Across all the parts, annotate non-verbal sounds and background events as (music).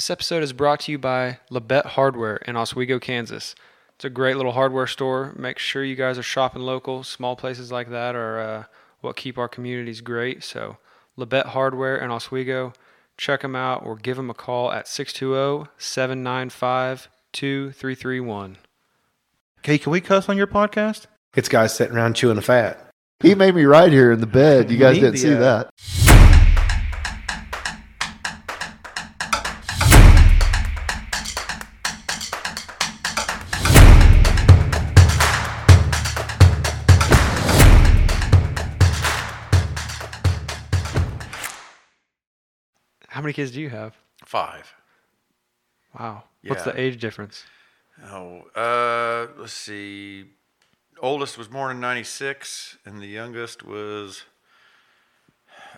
This episode is brought to you by Labette Hardware in Oswego, Kansas. It's a great little hardware store. Make sure you guys are shopping local. Small places like that are uh, what keep our communities great. So, Labette Hardware in Oswego, check them out or give them a call at 620 795 2331. Okay, can we cuss on your podcast? It's guys sitting around chewing the fat. He made me right here in the bed. You guys need didn't see uh, that. Many kids do you have? Five. Wow. What's the age difference? Oh, uh, let's see. Oldest was born in 96, and the youngest was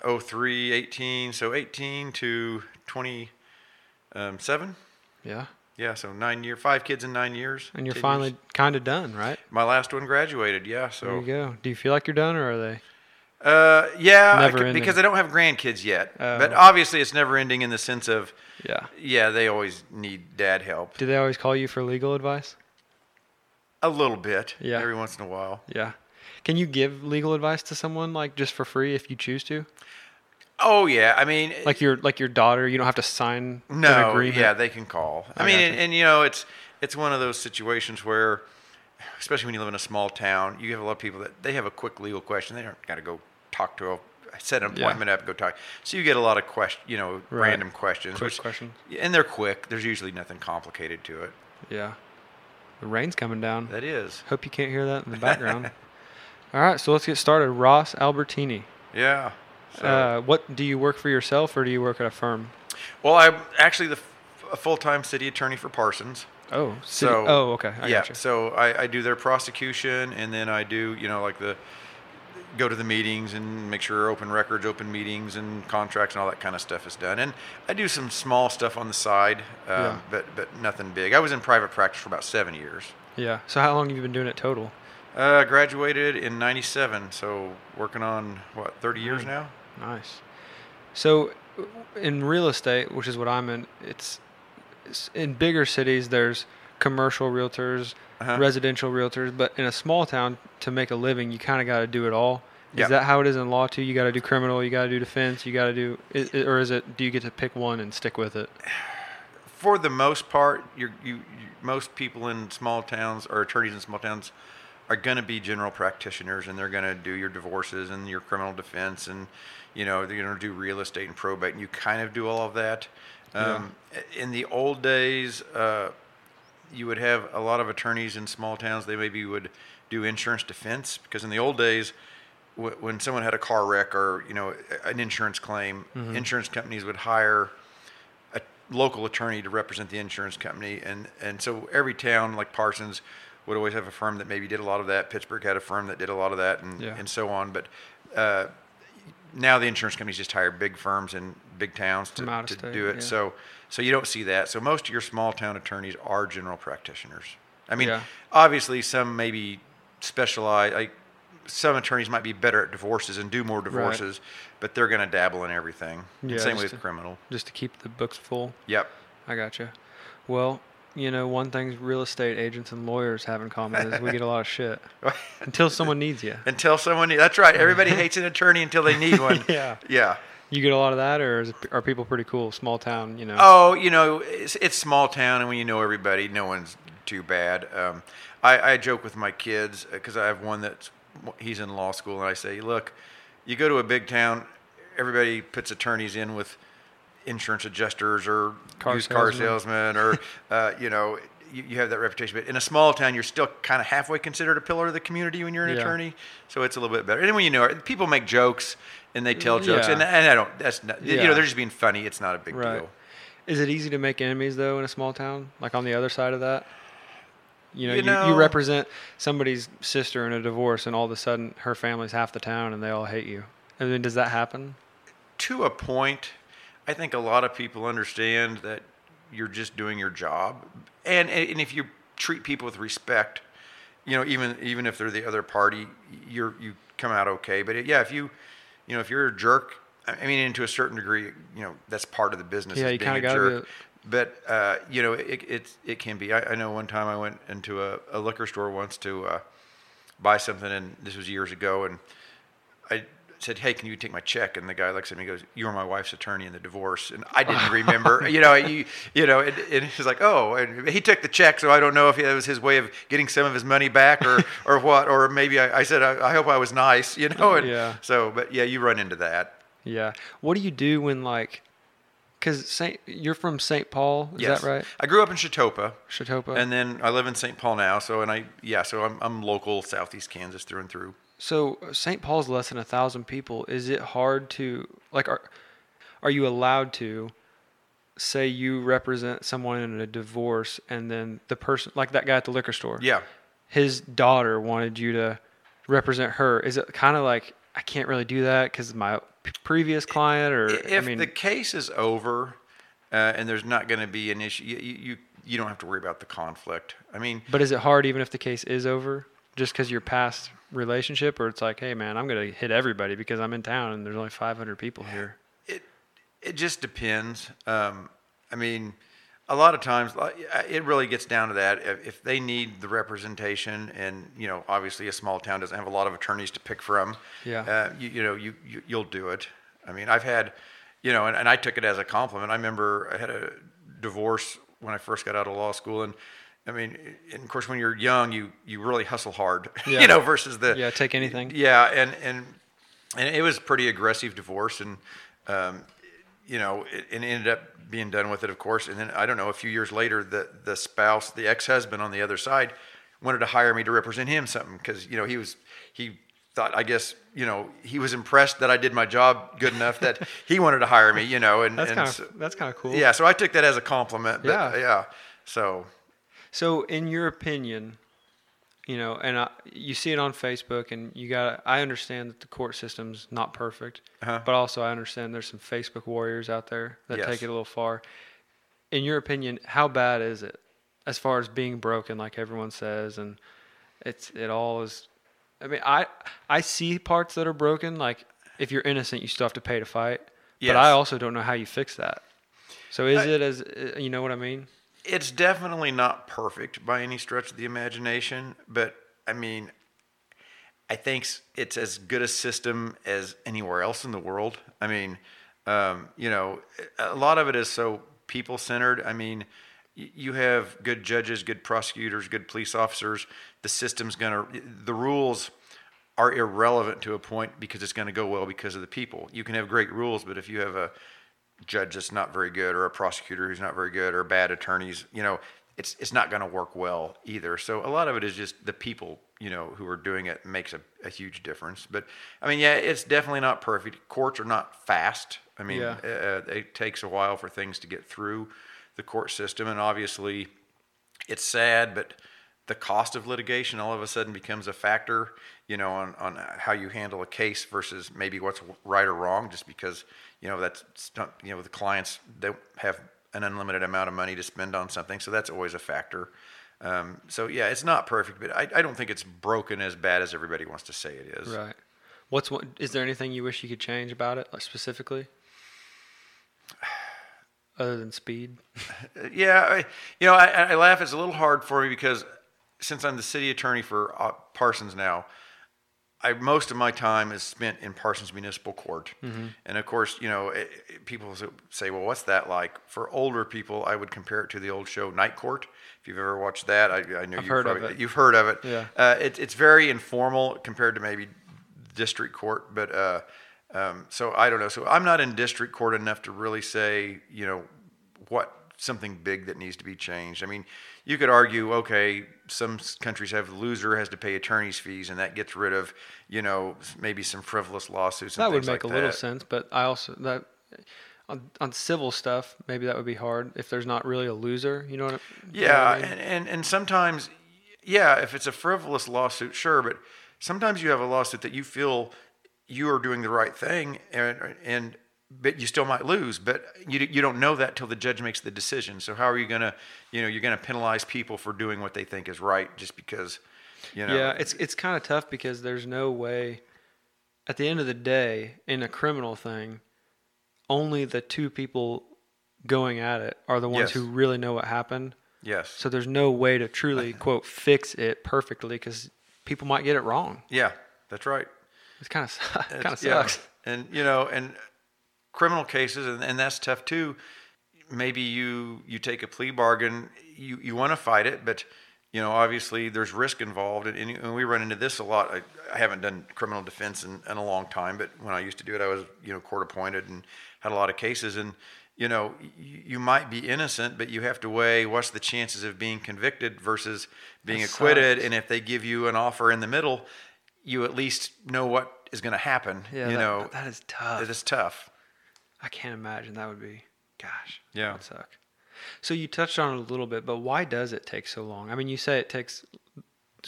03, 18. So 18 to 27. Yeah. Yeah, so nine year, five kids in nine years. And you're finally kind of done, right? My last one graduated, yeah. So There you go. Do you feel like you're done or are they? Uh, yeah, I Never could- because I don't have grandkids yet. Oh. But obviously, it's never ending in the sense of, Yeah. yeah, they always need dad help. Do they always call you for legal advice? A little bit, Yeah. every once in a while. Yeah. Can you give legal advice to someone like just for free if you choose to? Oh yeah, I mean, Like your like your daughter, you don't have to sign an No, agreement. yeah, they can call. I, I mean, and, and you know, it's it's one of those situations where, especially when you live in a small town, you have a lot of people that they have a quick legal question. They don't got to go talk to a set an Yeah. appointment up, go talk. So you get a lot of question, you know, Right. random questions. Quick which- questions. and they're quick. There's usually nothing complicated to it. Yeah. The rain's coming down. That is, Hope you can't hear that in the background. (laughs) All right, so let's get started. Ross Albertini. yeah. So, Uh, what do you work for yourself or do you work at a firm? well, I'm actually the f- full-time city attorney for Parsons. Oh, city. So oh, okay. I yeah, gotcha. so I, I do their prosecution, and then I do you know like the go to the meetings and make sure open records, open meetings, and contracts and all that kind of stuff is done. And I do some small stuff on the side, um, Yeah. but but nothing big. I was in private practice for about seven years. Yeah. So how long have you been doing it total? Uh, graduated in '97, so working on what 30 years now. Nice. So, in real estate, which is what I'm in, it's, it's in bigger cities. There's commercial realtors, Uh-huh. residential realtors, but in a small town, to make a living, you kind of got to do it all. Is Yeah. that how it is in law too? You got to do criminal, you got to do defense, you got to do, i i- or is it? Do you get to pick one and stick with it? for the most part, you're, you, you most people in small towns or attorneys in small towns are going to be general practitioners, and they're going to do your divorces and your criminal defense, and you know they're going to do real estate and probate, and you kind of do all of that. Um, In the old days, uh, you would have a lot of attorneys in small towns. They maybe would do insurance defense because in the old days, wh- when someone had a car wreck or you know an insurance claim, insurance companies would hire a local attorney to represent the insurance company, and and so every town like Parsons would always have a firm that maybe did a lot of that. Pittsburg had a firm that did a lot of that, and Yeah. and so on. But uh, now the insurance companies just hire big firms in big towns to, From out of to state, do it. yeah. So so you don't see that. So most of your small town attorneys are general practitioners. I mean, Yeah. obviously some maybe specialize. Like some attorneys might be better at divorces and do more divorces, but they're going to dabble in everything. Yeah, same with to- criminal. Just to keep the books full. Yep. I gotcha. Well, you know, one thing real estate agents and lawyers have in common is we get a lot of shit (laughs) until someone needs you. until someone. Needs you. That's right. Everybody (laughs) hates an attorney until they need one. (laughs) Yeah. Yeah. You get a lot of that, or is are people pretty cool? Small town, you know. Oh, you know, it's, it's small town, and when you know everybody, no one's too bad. Um, I, I joke with my kids because I have one that's he's in law school, and I say, look, you go to a big town, everybody puts attorneys in with insurance adjusters or Car used car salesman. salesman, or (laughs) uh, you know. You, you have that reputation, but in a small town, you're still kind of halfway considered a pillar of the community when you're an Yeah. attorney. So it's a little bit better. And when you know, it, people make jokes and they tell jokes, Yeah. and, and I don't. That's not. You know, they're just being funny. It's not a big Right. deal. Is it easy to make enemies though in a small town? Like on the other side of that? You know, You you, you, represent somebody's sister in a divorce, and all of a sudden her family's half the town, and they all hate you. I mean, does that happen? to a point, I think a lot of people understand that you're just doing your job, and and if you treat people with respect, you know, even even if they're the other party, you're you come out okay. But yeah, if you, you know, if you're a jerk, I mean, and to a certain degree, you know, that's part of the business. Yeah, is you kinda gotta but uh, you know, it it, it can be. I, I know one time I went into a, a liquor store once to uh, buy something, and this was years ago, and I said, "Hey, can you take my check?" And the guy looks at me, and goes, "You were my wife's attorney in the divorce," and I didn't (laughs) remember. you know, you you know, and, and he's like, "Oh," and he took the check, so I don't know if it was his way of getting some of his money back or (laughs) or what, or maybe I, I said, I, "I hope I was nice," you know. And Yeah. So, but yeah, you run into that. Yeah. What do you do when like, because Saint, you're from St. Paul, is yes. that right? I grew up in Chetopa. Chetopa. And then I live in St. Paul now, so and I yeah, so I'm I'm local Southeast Kansas through and through. So St. Paul's less than a thousand people. Is it hard to like? Are are you allowed to say you represent someone in a divorce, and then the person, like that guy at the liquor store, Yeah. his daughter wanted you to represent her? Is it kind of like I can't really do that because my previous client, or If I mean, the case is over uh, and there's not going to be an issue, you, you you you don't have to worry about the conflict. I mean, but is it hard even if the case is over? Just because you're past relationship, or it's like, hey man, I'm gonna hit everybody because I'm in town and there's only 500 people here. it it just depends. Um, I mean, a lot of times it really gets down to that. If, they need the representation, and you know, obviously a small town doesn't have a lot of attorneys to pick from. Yeah. Uh, you, you know, you, you you'll do it. I mean, I've had, you know, and, and I took it as a compliment. I remember I had a divorce when I first got out of law school, and I mean, and of course, when you're young, you you really hustle hard, (laughs) Yeah. you know, versus the Yeah, take anything. yeah, and and and it was pretty aggressive divorce, and um, you know, it, and ended up being done with it, of course. And then I don't know, a few years later, the the spouse, the ex husband on the other side, wanted to hire me to represent him something because you know he was he thought I guess you know he was impressed that I did my job good enough that (laughs) he wanted to hire me, you know, and That's kind of so- that's kind of cool. yeah, so I took that as a compliment. But, Yeah. yeah, so So, in your opinion, you know, and I, you see it on Facebook, and you got. I understand that the court system's not perfect, Uh-huh. but also I understand there's some Facebook warriors out there that Yes. take it a little far. In your opinion, how bad is it, as far as being broken, like everyone says, and it's it all is. I mean, I I see parts that are broken. Like if you're innocent, you still have to pay to fight. Yes. But I also don't know how you fix that. So is I- it as uh, you know what I mean? It's definitely not perfect by any stretch of the imagination, but I mean, I think it's as good a system as anywhere else in the world. I mean, um, you know, a lot of it is so people centered. I mean, you have good judges, good prosecutors, good police officers. The system's gonna, the rules are irrelevant to a point because it's to go well because of the people. You can have great rules, but if you have a judge that's not very good or a prosecutor who's not very good or bad attorneys, you know, it's it's not going to work well either. So a lot of it is just the people, you know, who are doing it makes a, a huge difference. But I mean, yeah, it's definitely not perfect. Courts are not fast. I mean, Yeah. uh, it takes a while for things to get through the court system, and obviously, it's sad, but the cost of litigation all of a sudden becomes a factor, you know, on, on how you handle a case versus maybe what's right or wrong, just because, you know, that's, not- you know, the clients don't have an unlimited amount of money to spend on something. So that's always a factor. Um, so yeah, it's not perfect, but I, I don't think it's broken as bad as everybody wants to say it is. Right. What's one? Is there anything you wish you could change about it, like specifically, other than speed? (laughs) Yeah, I, you know, I, I laugh. It's a little hard for me because since I'm the city attorney for uh, Parsons now, I most of my time is spent in Parsons Municipal Court, and of course, you know, it, it- people say, "Well, what's that like?" For older people, I would compare it to the old show Night Court. If you've ever watched that, I, I know I've you've heard of it. You've heard of it. Yeah. Uh, it, it's very informal compared to maybe district court, but uh, um, so I don't know. So I'm not in district court enough to really say, you know, what something big that needs to be changed. I mean, you could argue, okay, some countries have loser has to pay attorney's fees, and that gets rid of, you know, maybe some frivolous lawsuits. And That would make like a little sense, but I also that on, on civil stuff maybe that would be hard if there's not really a loser. You know what? I- you know what Yeah, I mean? and, and and sometimes, yeah, if it's a frivolous lawsuit, sure, but sometimes you have a lawsuit that you feel you are doing the right thing, and and but you still might lose, but you you don't know that till the judge makes the decision. So how are you gonna, you know, you're gonna penalize people for doing what they think is right just because, you know? Yeah, it's it's kind of tough because there's no way. At the end of the day, in a criminal thing, only the two people going at it are the ones Yes. who really know what happened. Yes. So there's no way to truly quote fix it perfectly because people might get it wrong. yeah, that's right. It's kind of (laughs) kind of yeah. sucks. And you know, and criminal cases, and, and that's tough too. Maybe you you take a plea bargain, you you want to fight it, but you know, obviously there's risk involved, and, and we run into this a lot. I, I haven't done criminal defense in, in a long time, but when I used to do it, I was you know court appointed and had a lot of cases, and you know, you, you might be innocent, but you have to weigh what's the chances of being convicted versus being That acquitted, sucks. and if they give you an offer in the middle, you at least know what is going to happen. Yeah, you that, know, that is tough. it is tough. I can't imagine that would be. Gosh, Yeah. that would suck. So you touched on it a little bit, but why does it take so long? I mean, you say it takes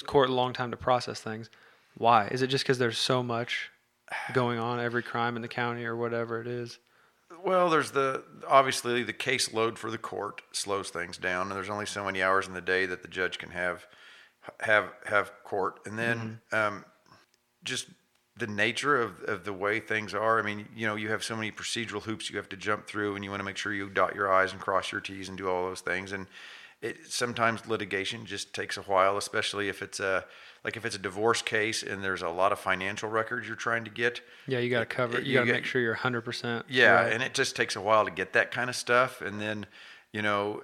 court a long time to process things. Why? Is it just because there's so much going on, every crime in the county or whatever it is? Well, there's the obviously the caseload for the court slows things down, and there's only so many hours in the day that the judge can have have have court, and then um, just the nature of, of the way things are. I mean, you know, you have so many procedural hoops you have to jump through, and you want to make sure you dot your i's and cross your t's and do all those things, and it sometimes litigation just takes a while, especially if it's a like if it's a divorce case and there's a lot of financial records you're trying to get. Yeah, you got to cover. it- You you got to make sure you're 100. percent Yeah, right. and it just takes a while to get that kind of stuff. And then, you know,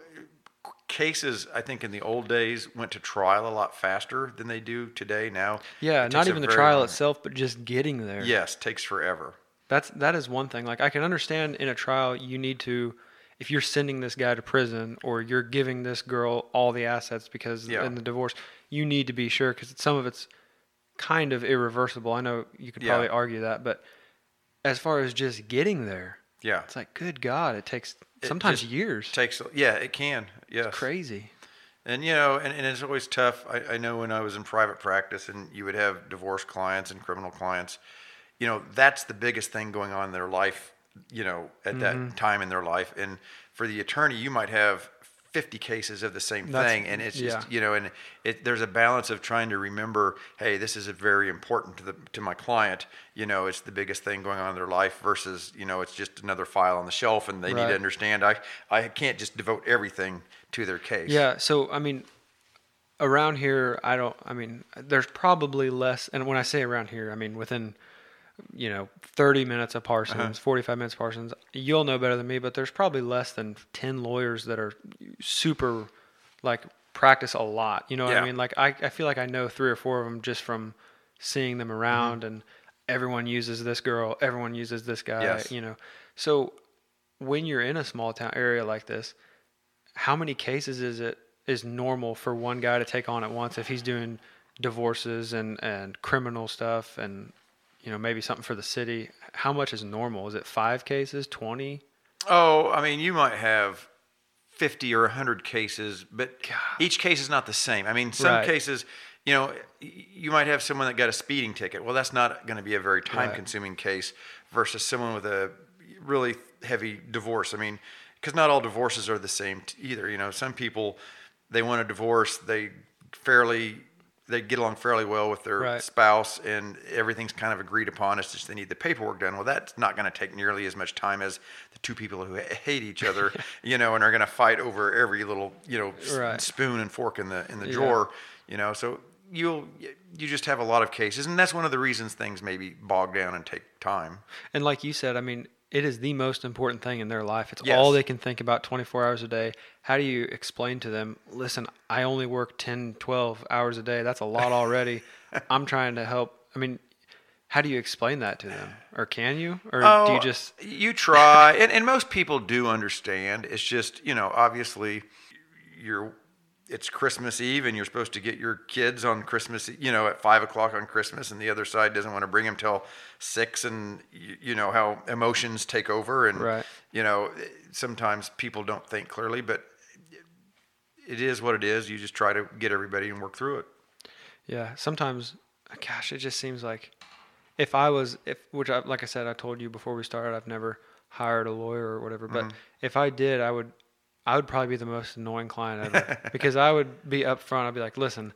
cases I think in the old days went to trial a lot faster than they do today. Now, yeah, not even the trial long- itself, but just getting there. Yes, takes forever. That's that is one thing. Like I can understand in a trial you need to if you're sending this guy to prison or you're giving this girl all the assets because Yeah. in the divorce you need to be sure cuz some of it's kind of irreversible. I know you could Yeah. probably argue that, but as far as just getting there, Yeah, it's like good god, it takes It sometimes years. takes. Yeah, it can. Yes, Crazy. And you know, and, and it's always tough. I, I know when I was in private practice and you would have divorce clients and criminal clients, you know, that's the biggest thing going on in their life, you know, at Mm-hmm. that time in their life. And for the attorney, you might have 50 cases of the same That's- thing. And it's just, you know, and it, there's a balance of trying to remember, hey, this is a very important to the, to my client. You know, it's the biggest thing going on in their life versus, you know, it's just another file on the shelf and they need to understand I, I can't just devote everything to their case. Yeah, so I mean, around here, I don't. I mean, there's probably less. And when I say around here, I mean within, you know, 30 minutes of Parsons, uh-huh. 45 minutes of Parsons. You'll know better than me, but there's probably less than 10 lawyers that are super, like practice a lot. You know what Yeah. I mean? Like I, I feel like I know three or four of them just from seeing them mm-hmm. around, and everyone uses this girl, everyone uses this guy. Yes. You know, so when you're in a small town area like this how many cases is it is normal for one guy to take on at once if he's doing divorces and and criminal stuff and you know maybe something for the city how much is normal is it five cases 20 Oh, I mean, you might have 50 or 100 cases, but each case is not the same. I mean, some Right. cases, you know, you might have someone that got a speeding ticket. Well, that's not going to be a very time consuming case versus someone with a really heavy divorce. I mean, because not all divorces are the same either. You know, some people, they want a divorce, they fairly. They get along fairly well with their Right. spouse, and everything's kind of agreed upon. It's just they need the paperwork done. Well, that's not going to take nearly as much time as the two people who hate each other, (laughs) you know, and are going to fight over every little, you know, Right. spoon and fork in the in the Yeah. drawer, you know. So you'll you just have a lot of cases, and that's one of the reasons things maybe bog down and take time. and like you said i mean it is the most important thing in their life. It's Yes. all they can think about 24 hours a day. How do you explain to them listen i only work 10 12 hours a day. That's a lot already. (laughs) I'm trying to help. I mean how do you explain that to them? Or can you? Or oh, do you just Oh, you try, and, and most people do understand. It's just you know, obviously, you're it's Christmas Eve, and you're supposed to get your kids on Christmas, you know, at five o'clock on Christmas, and the other side doesn't want to bring them till six, and you, you know how emotions take over, and Right. you know, sometimes people don't think clearly, but it is what it is. You just try to get everybody and work through it. Yeah, sometimes, gosh, it just seems like if I was, if which I, like I said, I told you before we started, I've never hired a lawyer or whatever. But Mm-hmm. if I did, I would, I would probably be the most annoying client ever (laughs) because I would be upfront. I'd be like, listen,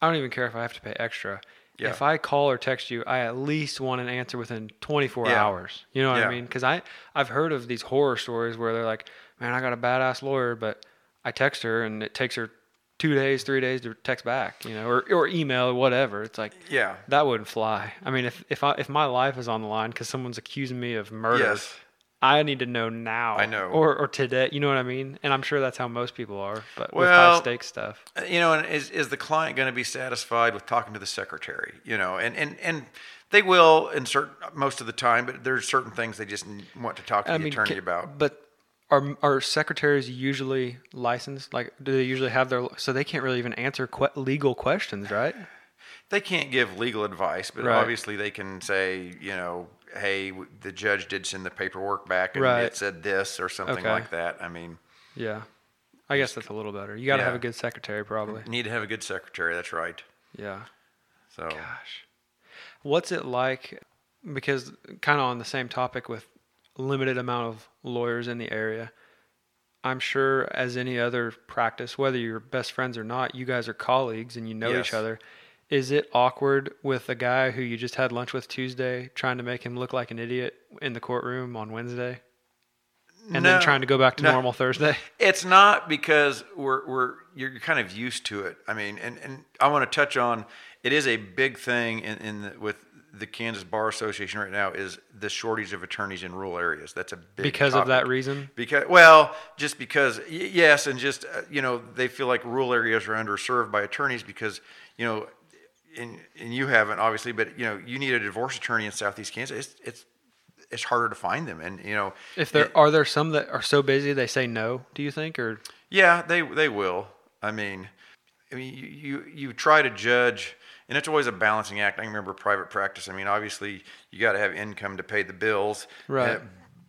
I don't even care if I have to pay extra. Yeah. if I call or text you, I at least want an answer within 24 Yeah. hours. You know what Yeah. I mean? Because I I've heard of these horror stories where they're like, man, I got a badass lawyer, but I text her and it takes her two days, three days to text back, you know, or or email or whatever. It's like Yeah. that wouldn't fly. I mean, if if I if my life is on the line because someone's accusing me of murder, Yes. I need to know now. I know. or or today. You know what I mean? And I'm sure that's how most people are. But with Well, high stakes stuff, Uh, You know, and is is the client going to be satisfied with talking to the secretary? You know, and and and they will in certain most of the time, but there's certain things they just want to talk to I the mean, attorney ca- about. But are are secretaries usually licensed? Like, do they usually have their? So they can't really even answer que- legal questions, right? They can't give legal advice, but Right. obviously they can say, you know, hey, the judge did send the paperwork back and Right. it said this or something Okay. like that. I mean, Yeah, I guess that's a little better. You got to have a good secretary, probably. you need to have a good secretary. That's right. Yeah. So Gosh. What's it like? Because kind of on the same topic with limited amount of lawyers in the area, I'm sure as any other practice, whether you're best friends or not, you guys are colleagues and you know Yes. each other. Is it awkward with a guy who you just had lunch with Tuesday, trying to make him look like an idiot in the courtroom on Wednesday, and No. then trying to go back to No. normal Thursday? (laughs) It's not because we're we're you're kind of used to it. I mean, and and I want to touch on it is a big thing in, in the, with the Kansas Bar Association right now is the shortage of attorneys in rural areas. That's a big Because of that reason? Because well, just because yes, and just uh, you know they feel like rural areas are underserved by attorneys because you know, and and you haven't obviously, but you know you need a divorce attorney in Southeast Kansas. It's it's it's harder to find them, and you know If there it- are there some that are so busy they say no, do you think, or yeah, they they will. I mean, I mean, you you, you try to judge, and it's always a balancing act. I remember private practice. I mean, obviously, you got to have income to pay the bills, Right. uh,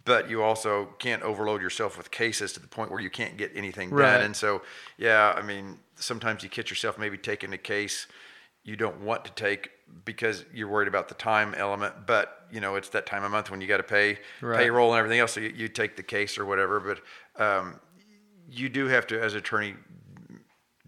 but you also can't overload yourself with cases to the point where you can't get anything Right. done. And so, yeah, I mean, sometimes you catch yourself maybe taking a case you don't want to take because you're worried about the time element, but you know it's that time of month when you got to pay Right. payroll and everything else, so you, you take the case or whatever. But um, you do have to, as an attorney,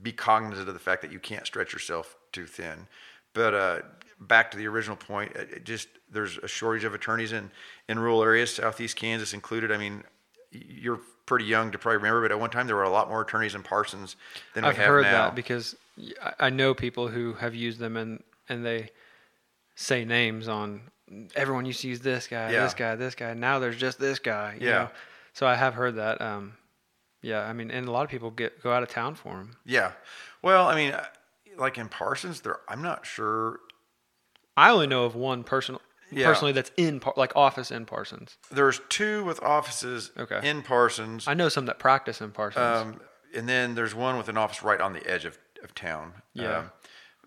be cognizant of the fact that you can't stretch yourself too thin. But uh, back to the original point, just there's a shortage of attorneys in in rural areas, Southeast Kansas included. I mean, you're pretty young to probably remember, but at one time there were a lot more attorneys in Parsons than I've we have heard now. that because I- I know people who have used them and and they say names on everyone used to use this guy, Yeah. this guy, this guy. Now there's just this guy. you Yeah. know? So I have heard that. Um, yeah. I mean, and a lot of people get go out of town for them. Yeah. Well, I mean, uh, like in Parsons, there I'm not sure. I only know of one person Yeah. personally that's in Par- like office in Parsons. There's two with offices Okay. in Parsons, I know some that practice in Parsons. um, and then there's one with an office right on the edge of, of town. Yeah. Um,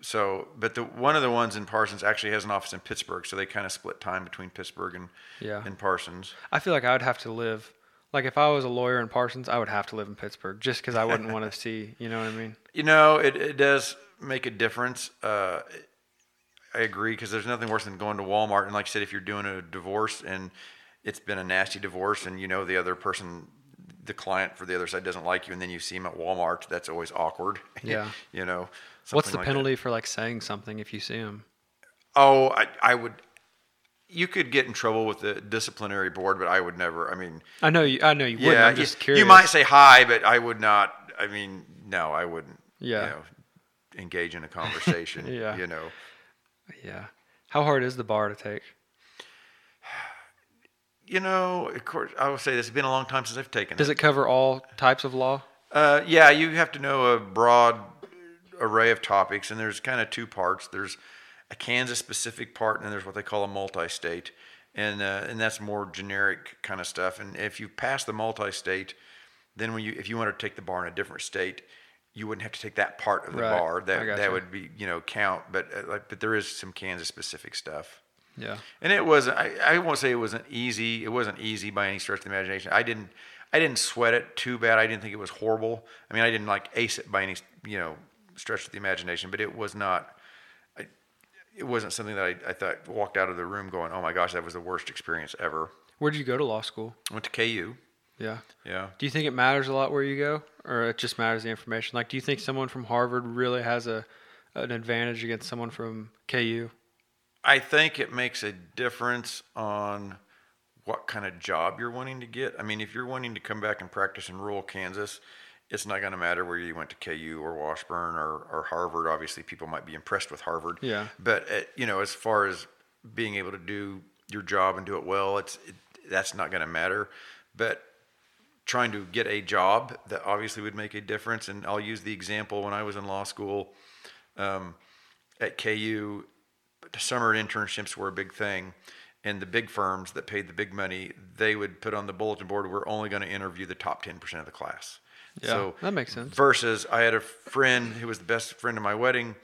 so, but the one of the ones in Parsons actually has an office in Pittsburg, so they kind of split time between Pittsburg and Yeah. and Parsons. I feel like I would have to live. Like if I was a lawyer in Parsons, I would have to live in Pittsburg just because I wouldn't want to (laughs) see. You know what I mean? You know, it, it does make a difference. Uh, I agree because there's nothing worse than going to Walmart and, like I said, if you're doing a divorce and it's been a nasty divorce and you know the other person, the client for the other side doesn't like you, and then you see him at Walmart, that's always awkward. (laughs) Yeah. you know. What's the like that. penalty for like saying something if you see him? Oh, I, I would. You could get in trouble with the disciplinary board, but I would never. I mean, I know you. I know you wouldn't. I'm just you, curious. you might say hi, but I would not. I mean, no, I wouldn't. Yeah. You know, engage in a (laughs) conversation. Yeah. You know. Yeah. How hard is the bar to take? You know, of course, I will say this has been a long time since I've taken Does it. Does it cover all types of law? Uh, yeah, you have to know a broad array of topics, and there's kind of two parts. There's a Kansas-specific part, and then there's what they call a multi-state, and uh, and that's more generic kind of stuff. And if you pass the multi-state, then when you if you want to take the bar in a different state, you wouldn't have to take that part of the Right. bar. That that would be you know count, but uh, like but there is some Kansas-specific stuff. Yeah. And it wasn't. I, I won't say it wasn't easy. It wasn't easy by any stretch of the imagination. I didn't. I didn't sweat it too bad. I didn't think it was horrible. I mean, I didn't like ace it by any you know stretch of the imagination. But it was not. I, it wasn't something that I, I thought walked out of the room going, "Oh my gosh, that was the worst experience ever." Where did you go to law school? I went to KU. Yeah. Yeah. Do you think it matters a lot where you go, or it just matters the information? Like, do you think someone from Harvard really has a an advantage against someone from KU? I think it makes a difference on what kind of job you're wanting to get. I mean, if you're wanting to come back and practice in rural Kansas, it's not going to matter where you went to KU or Washburn or, or Harvard. Obviously, people might be impressed with Harvard. Yeah. But uh, you know, as far as being able to do your job and do it well, it's it, that's not going to matter. But trying to get a job that obviously would make a difference. And I'll use the example when I was in law school um, at KU, summer internships were a big thing. And the big firms that paid the big money, they would put on the bulletin board, we're only going to interview the top 10% of the class. Yeah, that makes sense. Versus, I had a friend who was the best friend of my wedding,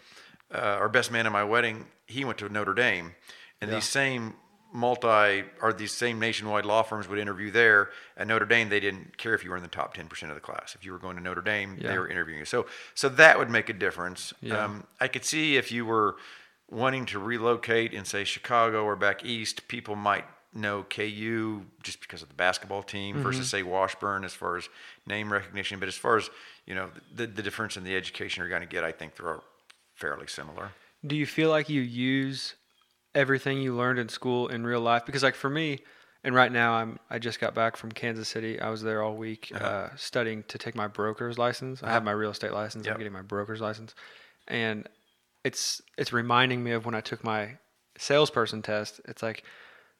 uh, or best man at my wedding. He went to Notre Dame, and these same multi or these same nationwide law firms would interview there. At Notre Dame, they didn't care if you were in the top ten percent of the class. If you were going to Notre Dame, Yeah. they were interviewing you. So, so that would make a difference. Yeah. Um, I could see if you were wanting to relocate in say Chicago or back east, people might know KU just because of the basketball team Mm-hmm. versus say Washburn as far as name recognition. But as far as you know, the the difference in the education you're going to get, I think they're fairly similar. Do you feel like you use everything you learned in school in real life? Because like for me, and right now I'm I just got back from Kansas City. I was there all week Uh-huh. uh, studying to take my broker's license. I have my real estate license. Yep. I'm getting my broker's license, and it's it's reminding me of when I took my salesperson test. It's like.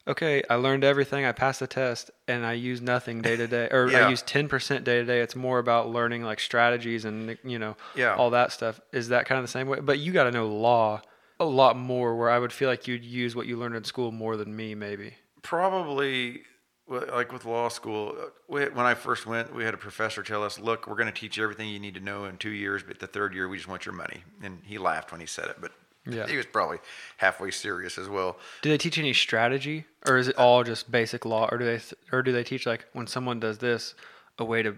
Okay, I learned everything. I passed the test, and I use nothing day to day, or Yeah. I use ten percent day to day. It's more about learning like strategies and you know Yeah. all that stuff. Is that kind of the same way? But you got to know law a lot more. Where I would feel like you'd use what you learned in school more than me, maybe. probably like with law school uh, when i first went we had a professor tell us look we're going to teach you everything you need to know in two years but the third year we just want your money and he laughed when he said it but Yeah. he was probably halfway serious as well Do they teach any strategy, or is it all just basic law, or do they or do they teach like when someone does this, a way to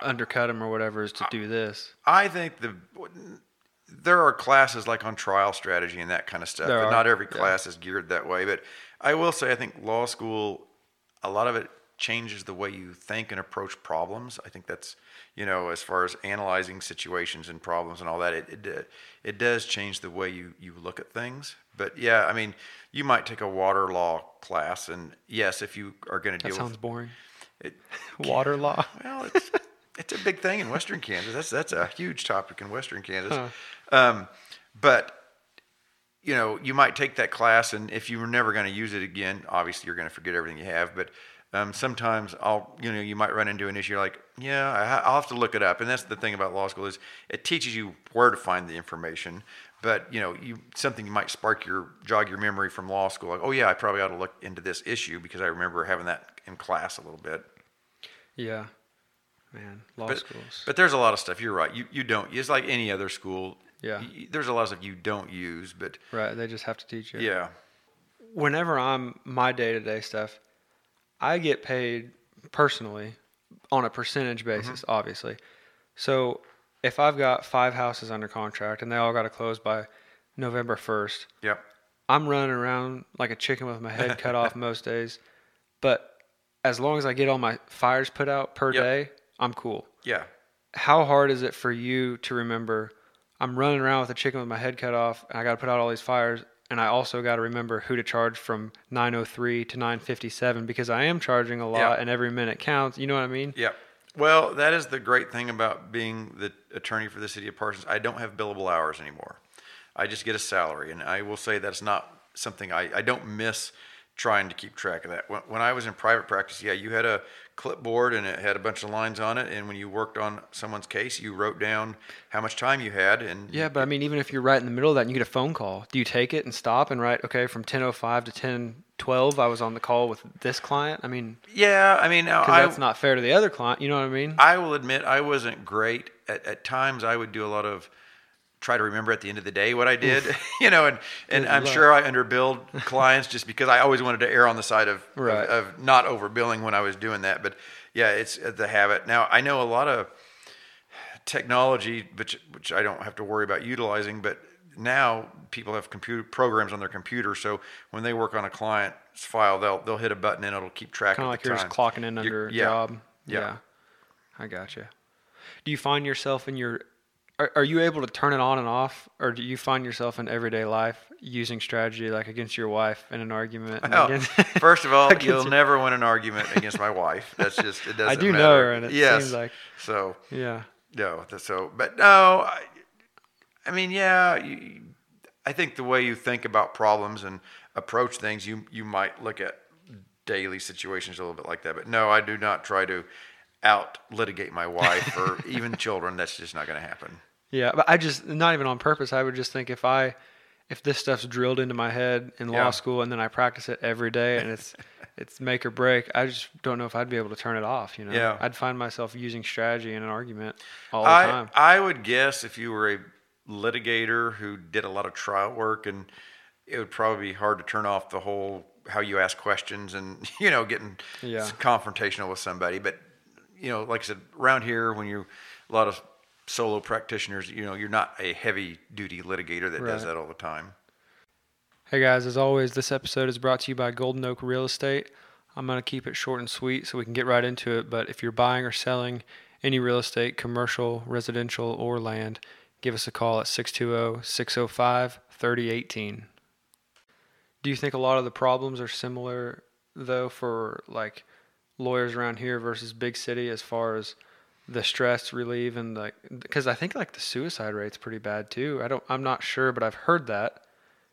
undercut them or whatever is to do this? i think the there are classes like on trial strategy and that kind of stuff There but are, not every yeah. class is geared that way but i will say i think law school a lot of it changes the way you think and approach problems. I think that's, you know, as far as analyzing situations and problems and all that, it it, uh, it does change the way you you look at things. But yeah, I mean, you might take a water law class, and yes, if you are going to deal That sounds with boring. it, (laughs) Water law. (laughs) well, it's it's a big thing in Western Kansas. That's that's a huge topic in Western Kansas. Huh. Um, but you know, you might take that class, and if you were never going to use it again, obviously you're going to forget everything you have. But um, sometimes I'll, you know, you might run into an issue like, yeah, I, I'll have to look it up. And that's the thing about law school is it teaches you where to find the information. But you know, you something might spark your jog your memory from law school, like, oh yeah, I probably ought to look into this issue because I remember having that in class a little bit. Yeah. Man, law but, schools. But there's a lot of stuff. You're right. You you don't. It's like any other school. Yeah. y- There's a lot of stuff you don't use, but right. They just have to teach you. yeah. whenever I'm my day to day stuff, I get paid personally on a percentage mm-hmm. basis, obviously. So if I've got five houses under contract and they all got to close by November 1st, Yep. I'm running around like a chicken with my head cut off (laughs) most days. But as long as I get all my fires put out per Yep. day, I'm cool. Yeah. How hard is it for you to remember I'm running around with a chicken with my head cut off and I got to put out all these fires and I also got to remember who to charge from 903 to 957 because I am charging a lot Yeah. and every minute counts. You know what I mean? Yep. Well, that is the great thing about being the attorney for the city of Parsons. I don't have billable hours anymore. I just get a salary, and I will say that's not something I, I don't miss trying to keep track of that. When, when I was in private practice, yeah, you had a clipboard and it had a bunch of lines on it, and when you worked on someone's case, you wrote down how much time you had, and Yeah, but I mean, even if you're right in the middle of that and you get a phone call, do you take it and stop and write, okay, from 10.05 to 10.12, I was on the call with this client? I mean, yeah, I mean, because I, that's not fair to the other client. You know what I mean? I will admit I wasn't great. At, at times, I would do a lot of try to remember at the end of the day what I did, (laughs) you know, and, and Good I'm luck. sure I underbilled (laughs) clients just because I always wanted to err on the side of, Right. of, of not overbilling when I was doing that. But yeah, it's uh, the habit. Now, I know a lot of technology, which, which I don't have to worry about utilizing, but now people have computer programs on their computer. So when they work on a client's file, they'll, they'll hit a button and it'll keep track kind of like the you're time. just clocking in You're- under a yeah. job. Yeah. Yeah. I gotcha. Do you find yourself in your are, are you able to turn it on and off, or do you find yourself in everyday life using strategy like against your wife in an argument? Well, against- (laughs) first of all, (laughs) you'll your- never (laughs) win an argument against my wife. That's just it doesn't. I do matter. know her, and it yes. seems like so. yeah, No, so but no, I, I mean, yeah, you, I think the way you think about problems and approach things, you you might look at daily situations a little bit like that. But no, I do not try to out litigate my wife or even children. That's just not going to happen. Yeah. But I just not even on purpose. I would just think if I if this stuff's drilled into my head in Yeah. law school and then I practice it every day and it's (laughs) it's make or break, I just don't know if I'd be able to turn it off. You know, Yeah. I'd find myself using strategy in an argument all the I time. I would guess if you were a litigator who did a lot of trial work, and it would probably be hard to turn off the whole how you ask questions and (laughs) you know getting Yeah. confrontational with somebody. But you know, like I said, around here when you a lot of solo practitioners, you know, you're not a heavy duty litigator that does that all the time. Hey guys, as always, this episode is brought to you by Golden Oak Real Estate. I'm going to keep it short and sweet so we can get right into it. But if you're buying or selling any real estate, commercial, residential, or land, give us a call at 620 605 3018. Do you think a lot of the problems are similar, though, for like lawyers around here versus big city as far as the stress relief and like because I think like the suicide rate's pretty bad too. I don't I'm not sure, but I've heard that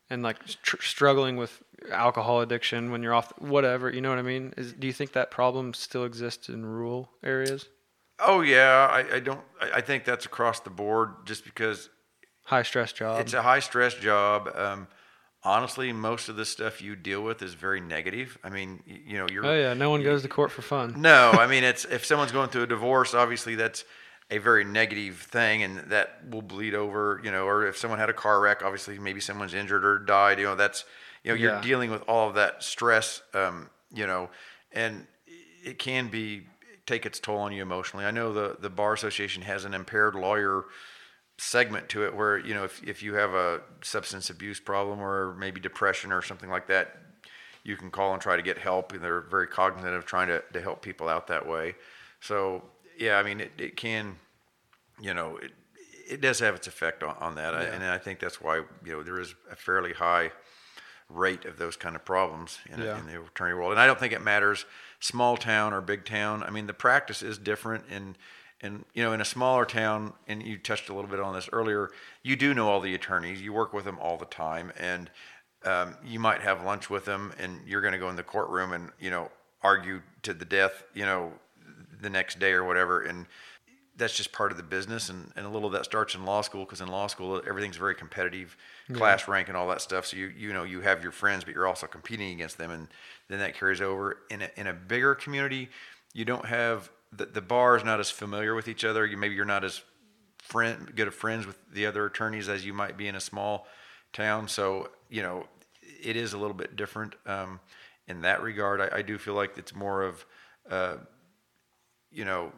and like tr- struggling with alcohol addiction when you're off whatever you know what i mean is do you think that problem still exists in rural areas Oh yeah, I, I don't. I, I think that's across the board, just because high stress job it's a high stress job. Um, honestly, most of the stuff you deal with is very negative. I mean, you know, you're. oh yeah no one goes to court for fun No, (laughs) I mean, it's if someone's going through a divorce, obviously that's a very negative thing, and that will bleed over. You know, or if someone had a car wreck, obviously maybe someone's injured or died. You know, that's you know you're Yeah. dealing with all of that stress. Um, you know, and it can be take its toll on you emotionally. I know the the bar association has an impaired lawyer segment to it where you know if, if you have a substance abuse problem or maybe depression or something like that you can call and try to get help and they're very cognizant of trying to, to help people out that way so yeah i mean it, it can you know it, it does have its effect on, on that I, and i think that's why you know there is a fairly high rate of those kind of problems in, Yeah. in the attorney world. And I don't think it matters small town or big town. I mean, the practice is different in and you know in a smaller town and you touched a little bit on this earlier you do know all the attorneys. You work with them all the time and um, you might have lunch with them and you're going to go in the courtroom and you know argue to the death you know the next day or whatever and that's just part of the business and, and a little of that starts in law school because in law school everything's very competitive class rank and all that stuff so you you know you have your friends but you're also competing against them and then that carries over. In a, in a bigger community you don't have the, the bar is not as familiar with each other you maybe you're not as friend good of friends with the other attorneys as you might be in a small town so you know it is a little bit different um, in that regard I, I do feel like it's more of uh, you know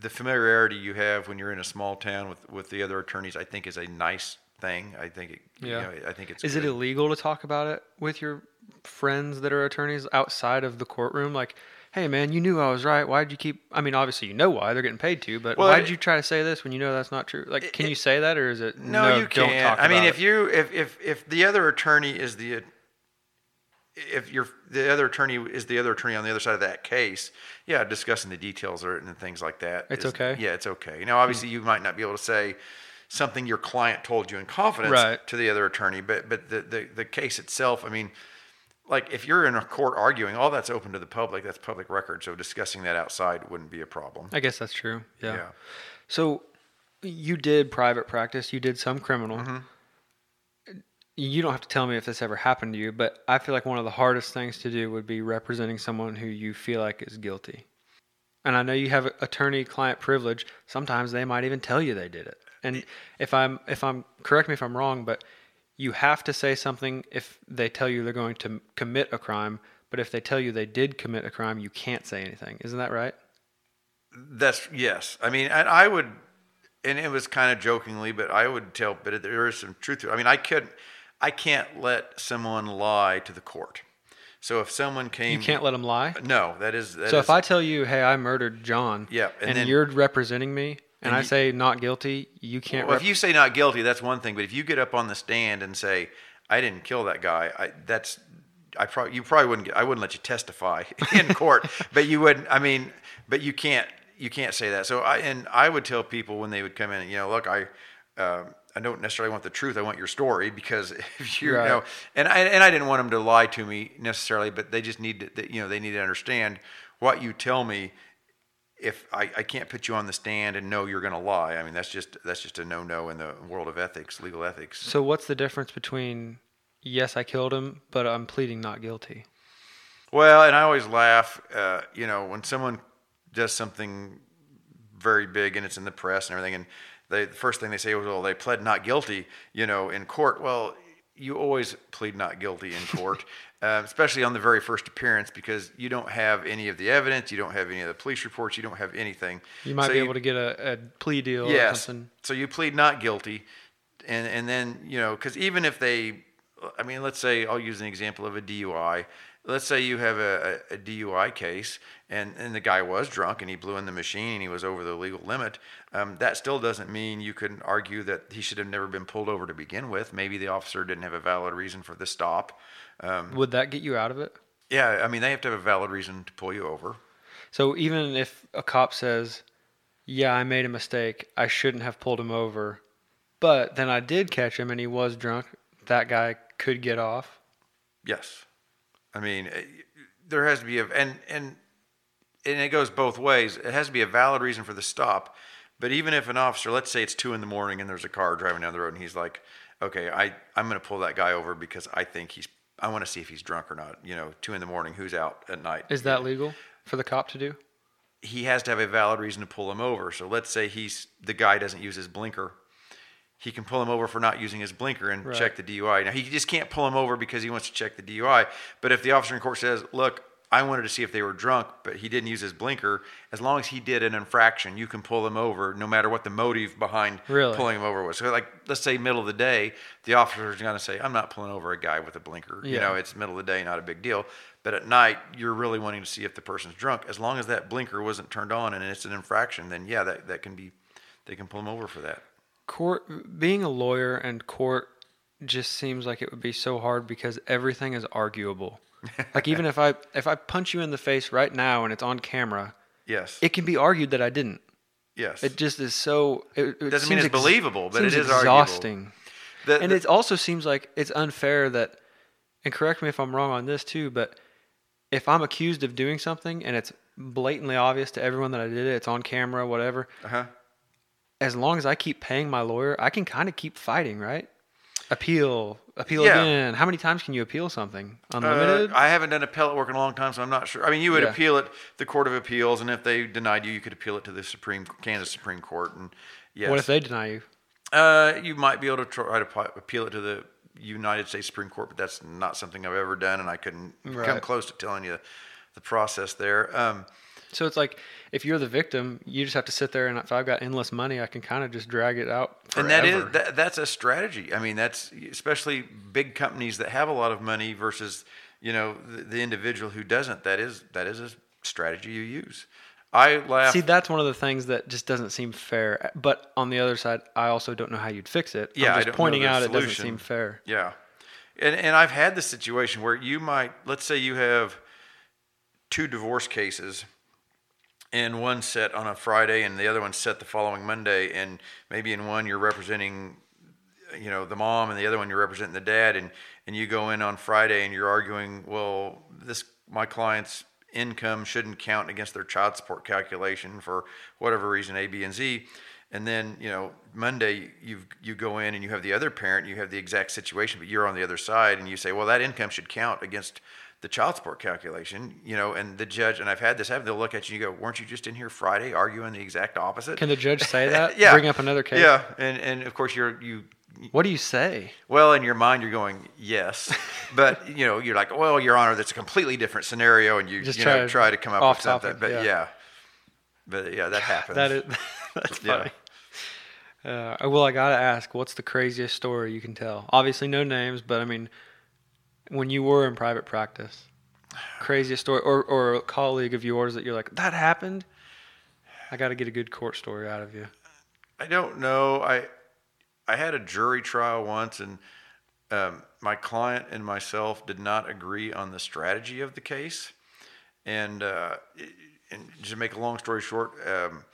the familiarity you have when you're in a small town with, with the other attorneys, I think is a nice thing. I think, it, you Yeah. know, I think it's. is it illegal to talk about it with your friends that are attorneys outside of the courtroom like hey man you knew i was right why'd you keep i mean obviously you know why they're getting paid to but Well, why'd it- you try to say this when you know that's not true like can it- you say that or is it No, you don't can't. talk I mean, if you if if if the other attorney is the if you're the other attorney is the other attorney on the other side of that case, yeah, discussing the details or and things like that. It's is- okay? Yeah, it's okay. Now, obviously, hmm. you might not be able to say something your client told you in confidence Right. to the other attorney, but but the, the the case itself, I mean. Like if you're in a court arguing, all that's open to the public. That's public record. So discussing that outside wouldn't be a problem. i guess that's true yeah. Yeah. so you did private practice you did some criminal Mm-hmm. you don't have to tell me if this ever happened to you but i feel like one of the hardest things to do would be representing someone who you feel like is guilty and i know you have attorney client privilege sometimes they might even tell you they did it and if i'm if i'm correct me if i'm wrong but you have to say something if they tell you they're going to commit a crime but if they tell you they did commit a crime you can't say anything isn't that right That's yes. I mean, and I would, and it was kind of jokingly, but I would tell, but there is some truth to it. I mean, I couldn't, I can't let someone lie to the court. So if someone came, you can't let them lie No, that is. That so is- if I tell you, "Hey, I murdered John," Yeah, and and, then- you're representing me, and, And I say not guilty, you can't. Well, rep- if you say not guilty, that's one thing. But if you get up on the stand and say, "I didn't kill that guy," I, that's I probably you probably wouldn't get. I wouldn't let you testify (laughs) in court. but you wouldn't. I mean, but you can't. You can't say that. So I and I would tell people when they would come in, you know, look, I. Uh, I don't necessarily want the truth. I want your story (laughs) because if you, Right. know, and I and I didn't want them to lie to me necessarily, but they just need to, you know, they need to understand what you tell me if I, I can't put you on the stand and know you're going to lie, I mean that's just that's just a no no in the world of ethics, legal ethics. so what's the difference between yes, I killed him, but I'm pleading not guilty? Well, and I always laugh, uh, you know, when someone does something very big and it's in the press and everything, and they, the first thing they say was, "Well, they pled not guilty," you know, in court. Well, you always plead not guilty in court, (laughs) uh, especially on the very first appearance, because you don't have any of the evidence, you don't have any of the police reports, you don't have anything. You might So be able to get a, a plea deal or yes. something. So you plead not guilty, and and then you know because even if they, I mean, let's say I'll use an example of a DUI. Let's say you have a, a, a DUI case, and, and the guy was drunk and he blew in the machine and he was over the legal limit. Um, that still doesn't mean you can argue that he should have never been pulled over to begin with. Maybe the officer didn't have a valid reason for the stop. Um, Would that get you out of it? yeah, I mean they have to have a valid reason to pull you over. So even if a cop says, "Yeah, I made a mistake. I shouldn't have pulled him over," but then I did catch him and he was drunk, that guy could get off. Yes, I mean eh, there has to be a and and and it goes both ways. It has to be a valid reason for the stop. But even if an officer, let's say it's two in the morning and there's a car driving down the road and he's like, okay, I I'm going to pull that guy over because I think he's I want to see if he's drunk or not. You know, two in the morning, who's out at night? Is that legal for the cop to do? he has to have a valid reason to pull him over. So let's say he's the guy doesn't use his blinker. He can pull him over for not using his blinker and Right. check the DUI. Now he just can't pull him over because he wants to check the DUI. But if the officer in court says, "Look, I wanted to see if they were drunk, but he didn't use his blinker," as long as he did an infraction, you can pull them over, no matter what the motive behind Really? pulling him over was. So, like, let's say middle of the day, the officer is going to say, "I'm not pulling over a guy with a blinker." You know, it's middle of the day, not a big deal. But at night, you're really wanting to see if the person's drunk. As long as that blinker wasn't turned on and it's an infraction, then yeah, that, that can be, they can pull them over for that. Court being a lawyer and court just seems like it would be so hard because everything is arguable. (laughs) like even if I if I punch you in the face right now and it's on camera, Yes. it can be argued that I didn't. yes. It just is so. It, it Doesn't mean it's believable, but it is exhausting. The- and it also seems like it's unfair that, and correct me if I'm wrong on this too, but if I'm accused of doing something and it's blatantly obvious to everyone that I did it, it's on camera, whatever. uh-huh. As long as I keep paying my lawyer, I can kind of keep fighting, right? Appeal, appeal Yeah. again. How many times can you appeal something? Uh, Unlimited. I haven't done appellate work in a long time, so I'm not sure. I mean, you would Yeah. appeal it the Court of Appeals, and if they denied you, you could appeal it to the Supreme Kansas Supreme Court. And yes, What if they deny you? Uh, you might be able to try to appeal it to the United States Supreme Court, but that's not something I've ever done, and I couldn't come close to telling you the process there. Um, So it's like if you're the victim, you just have to sit there, and if I've got endless money, I can kind of just drag it out. and that is that, that's a strategy. I mean, that's especially big companies that have a lot of money versus you know the, the individual who doesn't. That is that is a strategy you use. I laugh. See, that's one of the things that just doesn't seem fair. But on the other side, I also don't know how you'd fix it. Yeah, I'm just pointing out it doesn't seem fair. Yeah. And and I've had the situation where you might let's say you have two divorce cases and one set on a Friday and the other one set the following Monday. And maybe in one you're representing you know the mom and the other one you're representing the dad. And and you go in on Friday and you're arguing well this my client's income shouldn't count against their child support calculation for whatever reason A B and Z. And then you know Monday you you go in and you have the other parent you have the exact situation but you're on the other side and you say well that income should count against the child support calculation you know and the judge and I've had this happen they'll look at you and you go weren't you just in here Friday arguing the exact opposite Can the judge say (laughs) that? yeah Bring up another case? yeah and and of course you're you What do you say? well, in your mind, you're going yes, (laughs) but you know, you're like, well, Your Honor, that's a completely different scenario, and you Just you try know, to- try to come up with something. topic, but yeah. yeah. but yeah, that (laughs) happens. That is that's Yeah. funny. Uh, well, I gotta ask, what's the craziest story you can tell? Obviously, no names, but I mean, when you were in private practice, craziest story, or or a colleague of yours that you're like, that happened. I got to get a good court story out of you. I don't know. I I had a jury trial once, and um, my client and myself did not agree on the strategy of the case. And uh, and to make a long story short, um,